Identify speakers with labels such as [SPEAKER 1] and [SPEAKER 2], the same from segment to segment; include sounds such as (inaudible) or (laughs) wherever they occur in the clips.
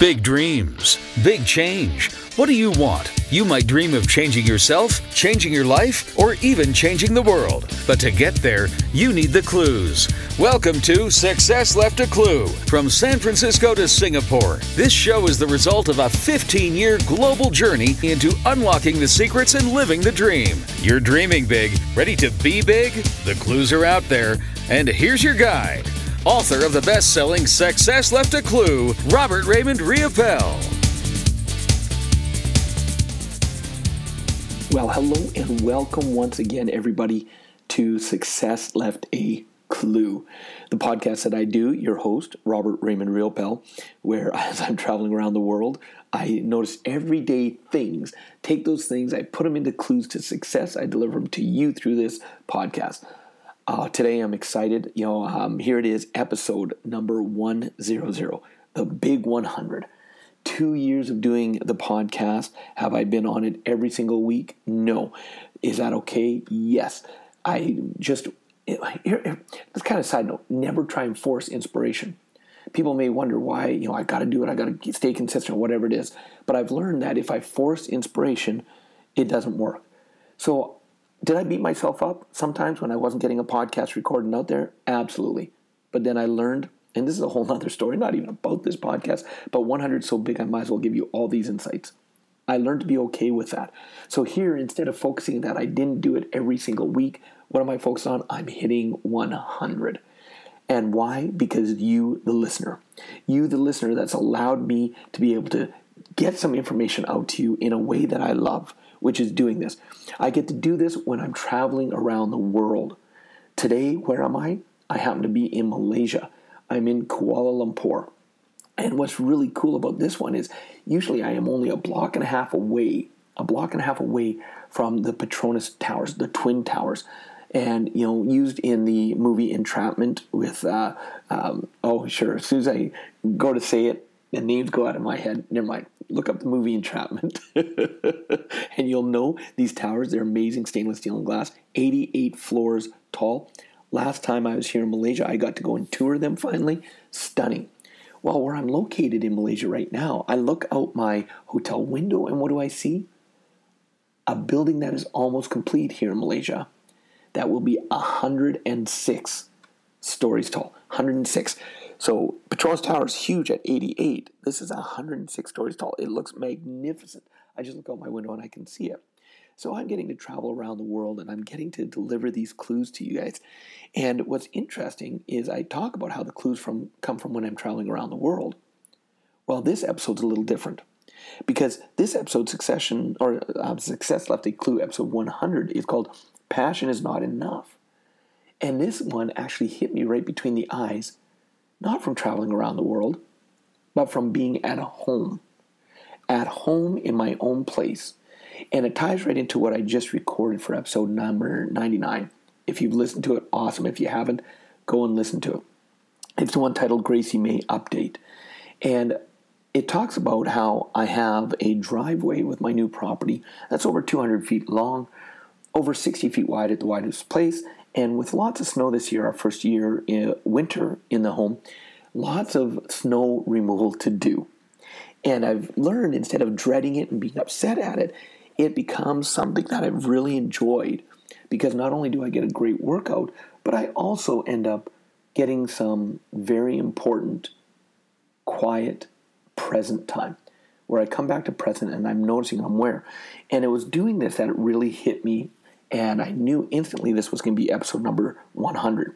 [SPEAKER 1] Big dreams, big change. What do you want? You might dream of changing yourself, changing your life, or even changing the world. But to get there, you need the clues. Welcome to Success Left a Clue. From San Francisco to Singapore, this show is the result of a 15 year global journey into unlocking the secrets and living the dream. You're dreaming big, ready to be big? The clues are out there. And here's your guide author of the best selling Success Left a Clue, Robert Raymond Riopel.
[SPEAKER 2] Well, hello and welcome once again, everybody, to Success Left a Clue, the podcast that I do, your host, Robert Raymond Riopel, where (laughs) as I'm traveling around the world, I notice everyday things, take those things, I put them into clues to success, I deliver them to you through this podcast. Uh, today I'm excited. You know, um, here it is, episode number 100, the big 100. Two years of doing the podcast. Have I been on it every single week? No. Is that okay? Yes. I just, here, this kind of side note never try and force inspiration. People may wonder why, you know, I got to do it, I got to stay consistent, whatever it is. But I've learned that if I force inspiration, it doesn't work. So did I beat myself up sometimes when I wasn't getting a podcast recorded out there? Absolutely. But then I learned, and this is a whole (laughs) other story, not even about this podcast, but 100 so big I might as well give you all these insights. I learned to be okay with that. So here, instead of focusing that I didn't do it every single week, what am I focused on? I'm hitting 100. And why? Because you, the listener, you, the listener, that's allowed me to be able to get some information out to you in a way that I love which is doing this. I get to do this when I'm traveling around the world. Today, where am I? I happen to be in Malaysia. I'm in Kuala Lumpur. And what's really cool about this one is usually I am only a block and a half away, a block and a half away from the Petronas Towers, the Twin Towers. And, you know, used in the movie Entrapment with, uh, um, oh, sure, as soon as I go to say it, the names go out of my head. Never mind look up the movie Entrapment, (laughs) and you'll know these towers. They're amazing stainless steel and glass, 88 floors tall. Last time I was here in Malaysia, I got to go and tour them finally. Stunning. Well, where I'm located in Malaysia right now, I look out my hotel window, and what do I see? A building that is almost complete here in Malaysia that will be 106 stories tall. 106. So Petronas Tower is huge at 88. This is 106 stories tall. It looks magnificent. I just look out my window and I can see it. So I'm getting to travel around the world and I'm getting to deliver these clues to you guys. And what's interesting is I talk about how the clues from come from when I'm traveling around the world. Well, this episode's a little different because this episode, Succession or uh, Success Left a Clue, episode 100, is called "Passion Is Not Enough," and this one actually hit me right between the eyes not from traveling around the world, but from being at home. At home in my own place. And it ties right into what I just recorded for episode number 99. If you've listened to it, awesome. If you haven't, go and listen to it. It's the one titled Gracie May Update. And it talks about how I have a driveway with my new property that's over 200 feet long, over 60 feet wide at the widest place, and with lots of snow this year, our first year in winter in the home, lots of snow removal to do. And I've learned instead of dreading it and being upset at it, it becomes something that I've really enjoyed because not only do I get a great workout, but I also end up getting some very important, quiet, present time where I come back to present and I'm noticing I'm where. And it was doing this that it really hit me and I knew instantly this was going to be episode number 100.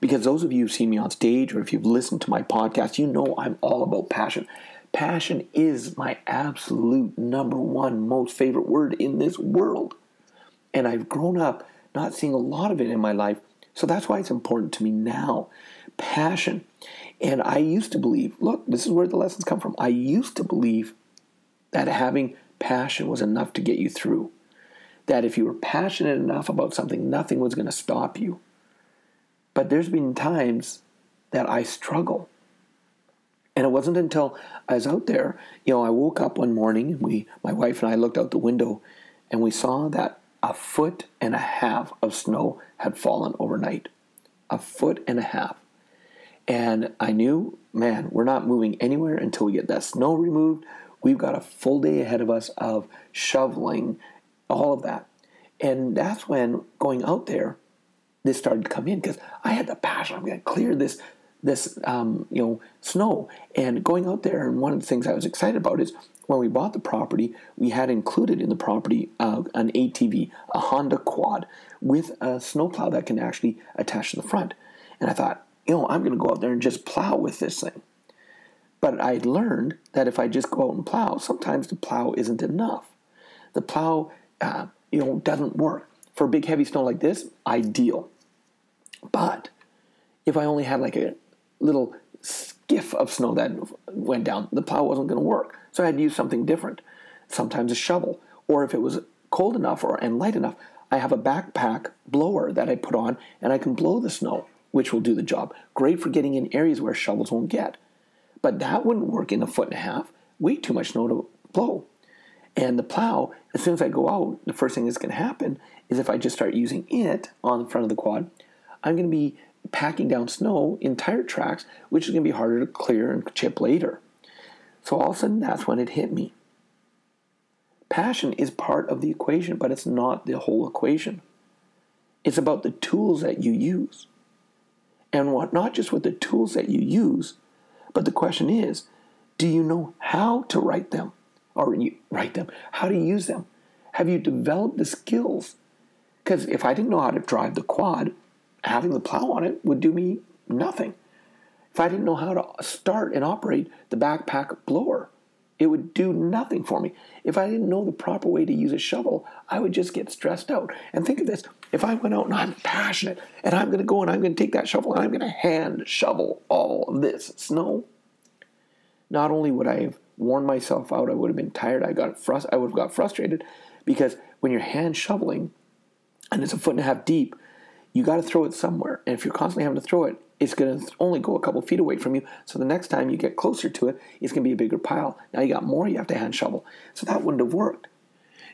[SPEAKER 2] Because those of you who've seen me on stage or if you've listened to my podcast, you know I'm all about passion. Passion is my absolute number one most favorite word in this world. And I've grown up not seeing a lot of it in my life, so that's why it's important to me now. Passion. And I used to believe, look, this is where the lessons come from. I used to believe that having passion was enough to get you through that if you were passionate enough about something, nothing was going to stop you. But there's been times that I struggle. And it wasn't until I was out there, you know, I woke up one morning and we, my wife and I looked out the window and we saw that a foot and a half of snow had fallen overnight. A foot and a half. And I knew, man, we're not moving anywhere until we get that snow removed. We've got a full day ahead of us of shoveling, all of that. And that's when going out there, this started to come in because I had the passion. I'm going to clear this this um, you know snow and going out there. And one of the things I was excited about is when we bought the property, we had included in the property uh, an ATV, a Honda Quad, with a snowplow that can actually attach to the front. And I thought, you know, I'm going to go out there and just plow with this thing. But I learned that if I just go out and plow, sometimes the plow isn't enough. The plow, uh, you know, doesn't work. For a big heavy snow like this, ideal. But if I only had like a little skiff of snow that went down, the plow wasn't going to work. So I had to use something different. Sometimes a shovel, or if it was cold enough or and light enough, I have a backpack blower that I put on and I can blow the snow, which will do the job. Great for getting in areas where shovels won't get. But that wouldn't work in a foot and a half. Way too much snow to blow. And the plow, as soon as I go out, the first thing that's going to happen is if I just start using it on the front of the quad, I'm going to be packing down snow in tire tracks, which is going to be harder to clear and chip later. So all of a sudden, that's when it hit me. Passion is part of the equation, but it's not the whole equation. It's about the tools that you use. And what not just with the tools that you use, but the question is, do you know how to write them? Or you write them, how to use them? Have you developed the skills? Because if I didn't know how to drive the quad, having the plow on it would do me nothing. If I didn't know how to start and operate the backpack blower, it would do nothing for me. If I didn't know the proper way to use a shovel, I would just get stressed out. And think of this if I went out and I'm passionate and I'm going to go and I'm going to take that shovel and I'm going to hand shovel all of this snow, not only would I have worn myself out, I would have been tired, I, got frust- I would have got frustrated because when you're hand shoveling and it's a foot and a half deep, you got to throw it somewhere. And if you're constantly having to throw it, it's going to only go a couple feet away from you. So the next time you get closer to it, it's going to be a bigger pile. Now you got more, you have to hand shovel. So that wouldn't have worked.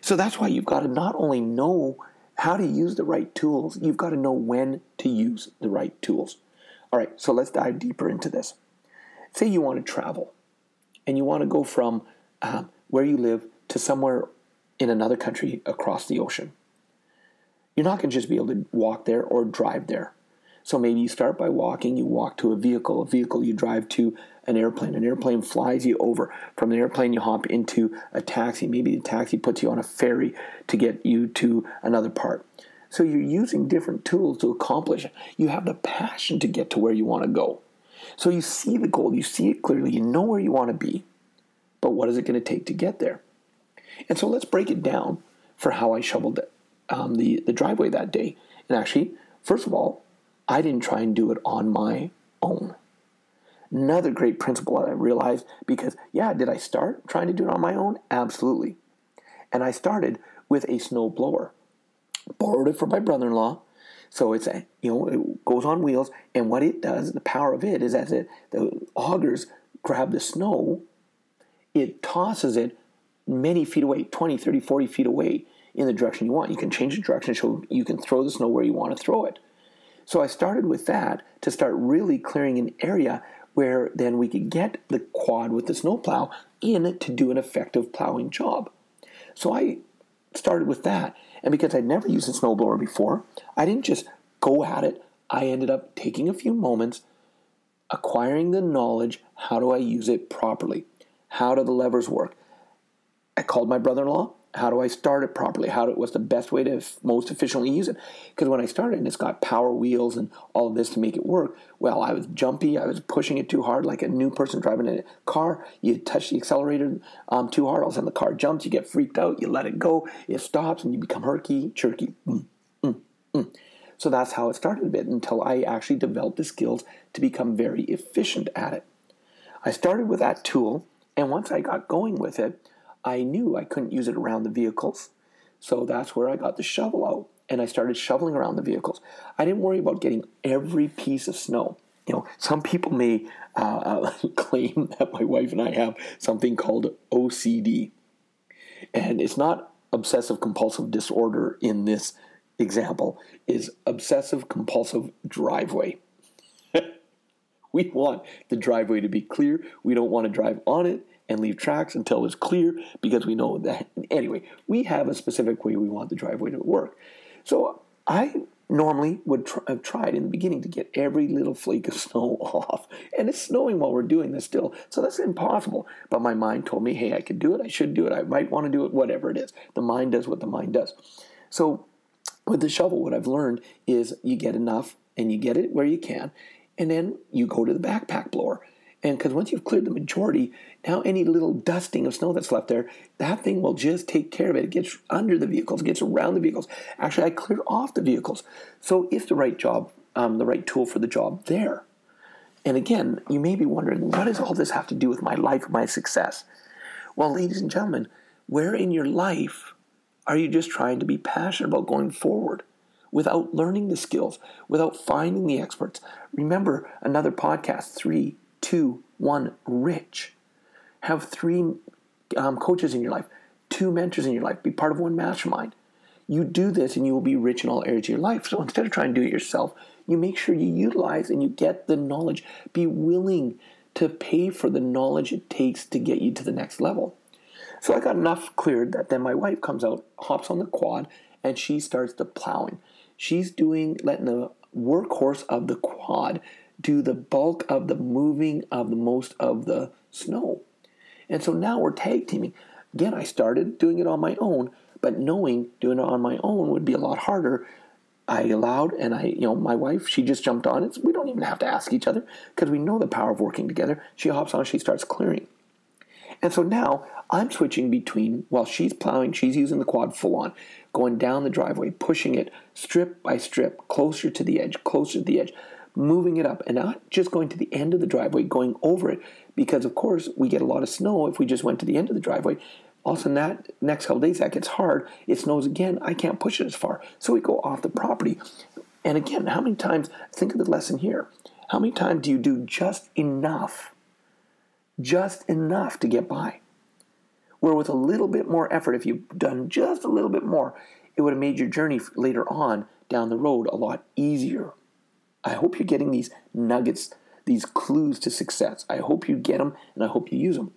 [SPEAKER 2] So that's why you've got to not only know how to use the right tools, you've got to know when to use the right tools. All right, so let's dive deeper into this. Say you want to travel and you want to go from um, where you live to somewhere in another country across the ocean. You're not going to just be able to walk there or drive there. So maybe you start by walking, you walk to a vehicle, a vehicle you drive to an airplane, an airplane flies you over. From the airplane, you hop into a taxi. Maybe the taxi puts you on a ferry to get you to another part. So you're using different tools to accomplish it. You have the passion to get to where you want to go. So you see the goal, you see it clearly, you know where you want to be, but what is it going to take to get there? And so let's break it down for how I shoveled um, the, the driveway that day. And actually, first of all, I didn't try and do it on my own. Another great principle that I realized because, yeah, did I start trying to do it on my own? Absolutely. And I started with a snow blower. Borrowed it from my brother in law. So it's you know, it goes on wheels. And what it does, the power of it is as it, the augers grab the snow, it tosses it many feet away 20, 30, 40 feet away in the direction you want. You can change the direction so you can throw the snow where you want to throw it. So I started with that to start really clearing an area where then we could get the quad with the snowplow in to do an effective plowing job. So I started with that. And because I'd never used a snowblower before, I didn't just go at it. I ended up taking a few moments, acquiring the knowledge how do I use it properly? How do the levers work? I called my brother in law how do I start it properly? How do, what's the best way to f- most efficiently use it? Because when I started and it's got power wheels and all of this to make it work, well, I was jumpy. I was pushing it too hard, like a new person driving a car. You touch the accelerator um, too hard, all of a sudden the car jumps. You get freaked out. You let it go. It stops, and you become herky, jerky. Mm, mm, mm. So that's how it started a bit until I actually developed the skills to become very efficient at it. I started with that tool, and once I got going with it, I knew I couldn't use it around the vehicles. So that's where I got the shovel out and I started shoveling around the vehicles. I didn't worry about getting every piece of snow. You know, some people may uh, (laughs) claim that my wife and I have something called OCD. And it's not obsessive compulsive disorder in this example, is obsessive compulsive driveway. (laughs) We want the driveway to be clear. We don't want to drive on it and leave tracks until it's clear because we know that. Anyway, we have a specific way we want the driveway to work. So I normally would try, have tried in the beginning to get every little flake of (laughs) snow off. And it's snowing while we're doing this still. So that's impossible. But my mind told me, hey, I could do it. I should do it. I might want to do it, whatever it is. The mind does what the mind does. So with the shovel, what I've learned is you get enough and you get it where you can. And then you go to the backpack blower. And because once you've cleared the majority, now any little dusting of snow that's left there, that thing will just take care of it. It gets under the vehicles, it gets around the vehicles. Actually, I cleared off the vehicles. So it's the right job, um, the right tool for the job there. And again, you may be wondering, what does all this have to do with my life, my success? Well, ladies and gentlemen, where in your life are you just trying to be passionate about going forward without learning the skills, without finding the experts? Remember another podcast, three two, one, rich. Have three um, coaches in your life, two mentors in your life, be part of one mastermind. You do this and you will be rich in all areas of your life. So instead of trying to do it yourself, you make sure you utilize and you get the knowledge. Be willing to pay for the knowledge it takes to get you to the next level. So I got enough cleared that then my wife comes out, hops on the quad, and she starts the plowing. She's doing, letting the workhorse of the quad do the bulk of the moving of the most of the snow. And so now we're tag teaming. Again, I started doing it on my own, but knowing doing it on my own would be a lot harder. I allowed, and I, you know, my wife, she just jumped on it. We don't even have to ask each other because we know the power of working together. She hops on, she starts clearing. And so now I'm switching between, while she's plowing, she's using the quad full on, going down the driveway, pushing it strip by strip, closer to the edge, closer to the edge, moving it up and not just going to the end of the driveway, going over it, because of course we get a lot of snow if we just went to the end of the driveway. Also, in that next couple days, that gets hard. It snows again. I can't push it as far. So we go off the property. And again, how many times, think of the lesson here. How many times do you do just enough, just enough to get by? Where with a little bit more effort, if you've done just a little bit more, it would have made your journey later on down the road a lot easier. I hope you're getting these nuggets, these clues to success. I hope you get them and I hope you use them.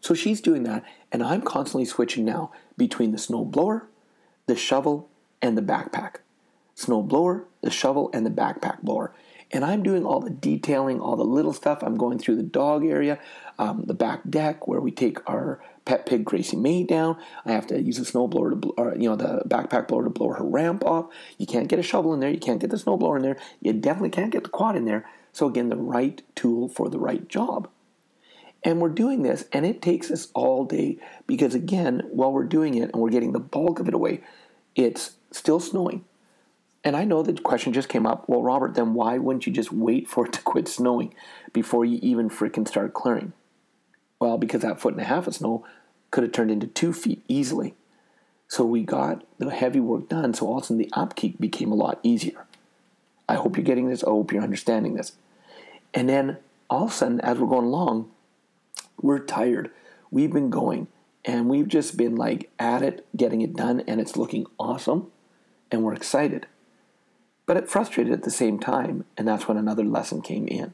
[SPEAKER 2] So she's doing that, and I'm constantly switching now between the snow blower, the shovel, and the backpack. Snow blower, the shovel, and the backpack blower. And I'm doing all the detailing, all the little stuff. I'm going through the dog area, um, the back deck where we take our pet pig Gracie May down. I have to use a snowblower to, blow, or, you know, the backpack blower to blow her ramp off. You can't get a shovel in there. You can't get the snowblower in there. You definitely can't get the quad in there. So again, the right tool for the right job. And we're doing this, and it takes us all day because again, while we're doing it and we're getting the bulk of it away, it's still snowing. And I know the question just came up. Well, Robert, then why wouldn't you just wait for it to quit snowing before you even freaking start clearing? Well, because that foot and a half of snow could have turned into two feet easily. So we got the heavy work done, so all of a sudden the upkeep became a lot easier. I hope you're getting this. I hope you're understanding this. And then all of a sudden, as we're going along, we're tired. We've been going and we've just been like at it, getting it done, and it's looking awesome, and we're excited. But it frustrated at the same time, and that's when another lesson came in.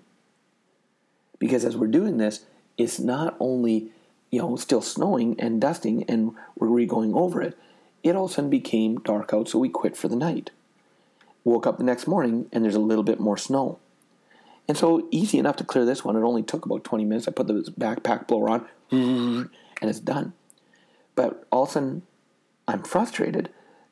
[SPEAKER 2] Because as we're doing this, it's not only you know still snowing and dusting and we're re-going over it it all of a sudden became dark out so we quit for the night. Woke up the next morning and there's a little bit more snow. And so easy enough to clear this one. It only took about 20 minutes. I put the backpack blower on and it's done. But all of a sudden i'm frustrated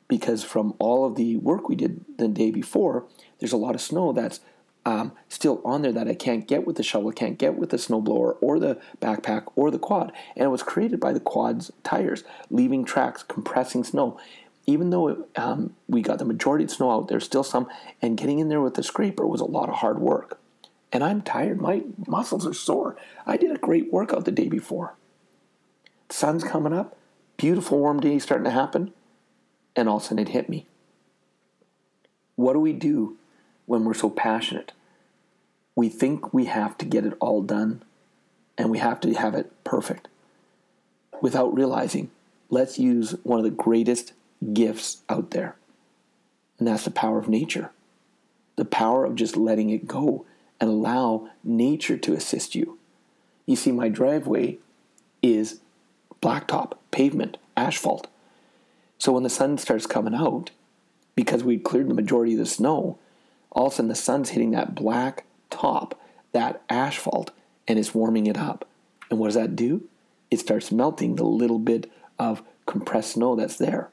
[SPEAKER 2] because from all of the work we did the day before there's a lot of snow that's um, still on there that I can't get with the shovel, can't get with the snowblower or the backpack or the quad. And it was created by the quad's tires, leaving tracks, compressing snow. Even though it, um, we got the majority of snow out, there's still some, and getting in there with the scraper was a lot of hard work. And I'm tired, my muscles are sore. I did a great workout the day before. Sun's coming up, beautiful warm day starting to happen, and all of a sudden it hit me. What do we do when we're so passionate? we think we have to get it all done and we have to have it perfect without realizing let's use one of the greatest gifts out there and that's the power of nature the power of just letting it go and allow nature to assist you. You see, my driveway is blacktop, pavement, asphalt. So when the sun starts coming out, because we cleared the majority of the snow, all of a sudden the sun's hitting that black top, that asphalt, and it's warming it up. And what does that do? It starts melting the little bit of compressed snow that's there.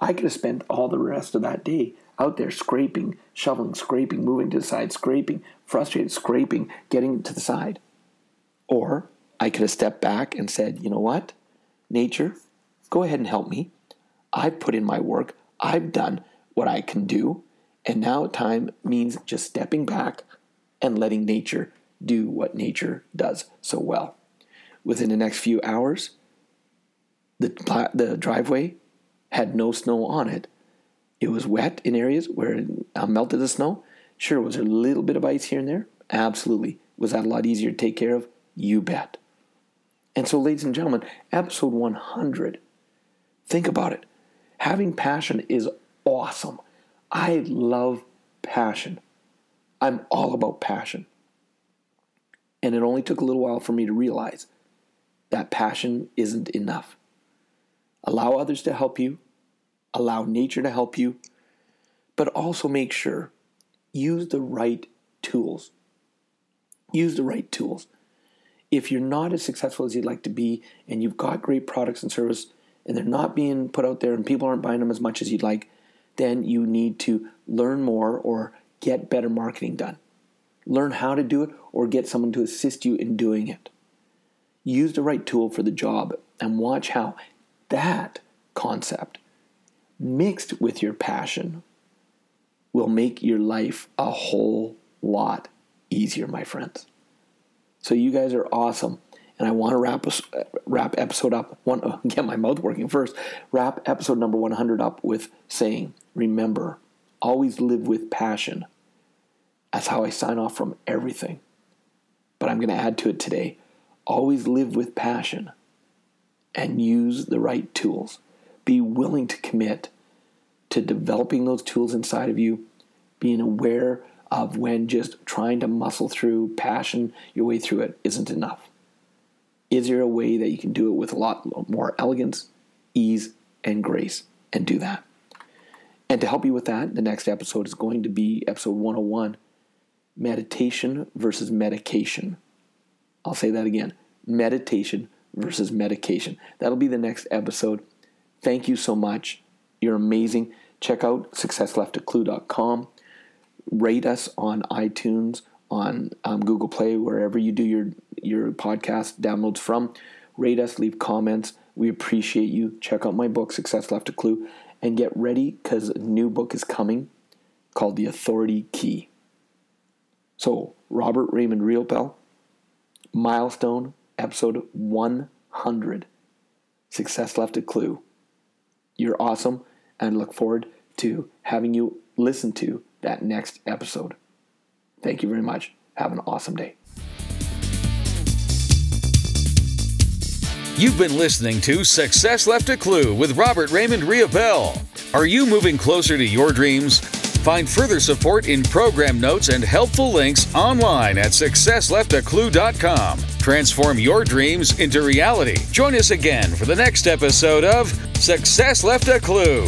[SPEAKER 2] I could have spent all the rest of that day out there scraping, shoveling, scraping, moving to the side, scraping, frustrated, scraping, getting to the side. Or I could have stepped back and said, you know what? Nature, go ahead and help me. I've put in my work. I've done what I can do. And now time means just stepping back and letting nature do what nature does so well. Within the next few hours, the, the driveway had no snow on it. It was wet in areas where it melted the snow. Sure, was there a little bit of ice here and there? Absolutely. Was that a lot easier to take care of? You bet. And so, ladies and gentlemen, episode 100, think about it. Having passion is awesome. I love passion. I'm all about passion. And it only took a little while for me to realize that passion isn't enough. Allow others to help you, allow nature to help you, but also make sure use the right tools. Use the right tools. If you're not as successful as you'd like to be and you've got great products and service and they're not being put out there and people aren't buying them as much as you'd like, then you need to learn more or get better marketing done. Learn how to do it or get someone to assist you in doing it. Use the right tool for the job and watch how that concept mixed with your passion will make your life a whole lot easier, my friends. So you guys are awesome. And I want to wrap wrap episode up. One, (laughs) get my mouth working first. Wrap episode number 100 up with saying, "Remember, always live with passion." That's how I sign off from everything. But I'm going to add to it today. Always live with passion and use the right tools. Be willing to commit to developing those tools inside of you, being aware of when just trying to muscle through passion your way through it isn't enough. Is there a way that you can do it with a lot more elegance, ease, and grace? And do that. And to help you with that, the next episode is going to be episode 101 Meditation versus Medication. I'll say that again meditation versus medication. That'll be the next episode. Thank you so much. You're amazing. Check out successleftaclue.com. Rate us on iTunes, on um, Google Play, wherever you do your, your podcast downloads from. Rate us, leave comments. We appreciate you. Check out my book, Success Left a Clue, and get ready because a new book is coming called The Authority Key. So, Robert Raymond Riopel, milestone episode 100. Success left a clue. You're awesome, and look forward to having you listen to that next episode. Thank you very much. Have an awesome day.
[SPEAKER 1] You've been listening to Success Left a Clue with Robert Raymond Riopel. Are you moving closer to your dreams? Find further support in program notes and helpful links online at successleftaclue.com. Transform your dreams into reality. Join us again for the next episode of Success Left a Clue.